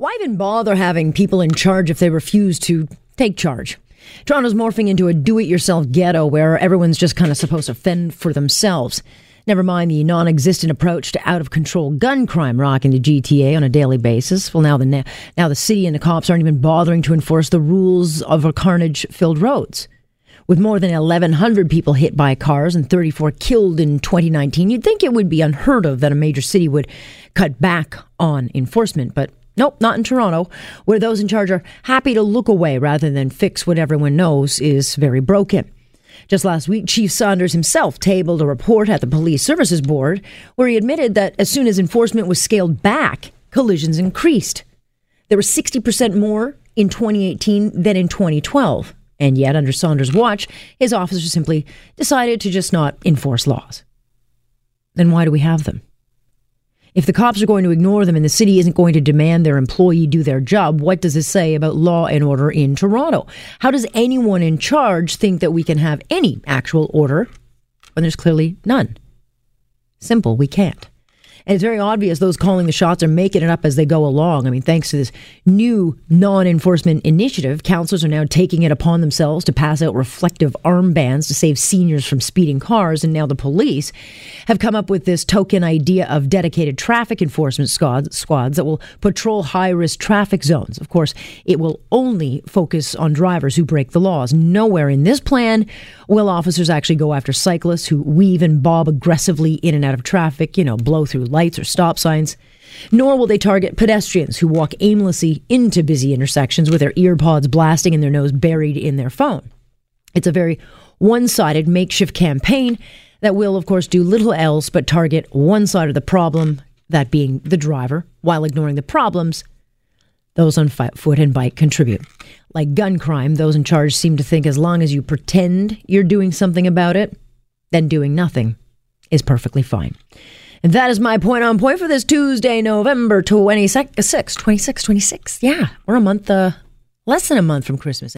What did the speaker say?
Why even bother having people in charge if they refuse to take charge? Toronto's morphing into a do it yourself ghetto where everyone's just kind of supposed to fend for themselves. Never mind the non existent approach to out of control gun crime rocking the GTA on a daily basis. Well, now the, now the city and the cops aren't even bothering to enforce the rules of our carnage filled roads. With more than 1,100 people hit by cars and 34 killed in 2019, you'd think it would be unheard of that a major city would cut back on enforcement, but Nope, not in Toronto, where those in charge are happy to look away rather than fix what everyone knows is very broken. Just last week, Chief Saunders himself tabled a report at the Police Services Board where he admitted that as soon as enforcement was scaled back, collisions increased. There were 60% more in 2018 than in 2012. And yet, under Saunders' watch, his officers simply decided to just not enforce laws. Then why do we have them? If the cops are going to ignore them and the city isn't going to demand their employee do their job, what does this say about law and order in Toronto? How does anyone in charge think that we can have any actual order when there's clearly none? Simple, we can't. And it's very obvious those calling the shots are making it up as they go along. I mean, thanks to this new non enforcement initiative, councils are now taking it upon themselves to pass out reflective armbands to save seniors from speeding cars. And now the police have come up with this token idea of dedicated traffic enforcement squads, squads that will patrol high risk traffic zones. Of course, it will only focus on drivers who break the laws. Nowhere in this plan will officers actually go after cyclists who weave and bob aggressively in and out of traffic, you know, blow through lights or stop signs. Nor will they target pedestrians who walk aimlessly into busy intersections with their earpods blasting and their nose buried in their phone. It's a very one sided makeshift campaign that will, of course, do little else but target one side of the problem, that being the driver, while ignoring the problems those on foot and bike contribute. Like gun crime, those in charge seem to think as long as you pretend you're doing something about it, then doing nothing is perfectly fine. And that is my point on point for this Tuesday, November 26, 26, 26. Yeah, we're a month, uh, less than a month from Christmas.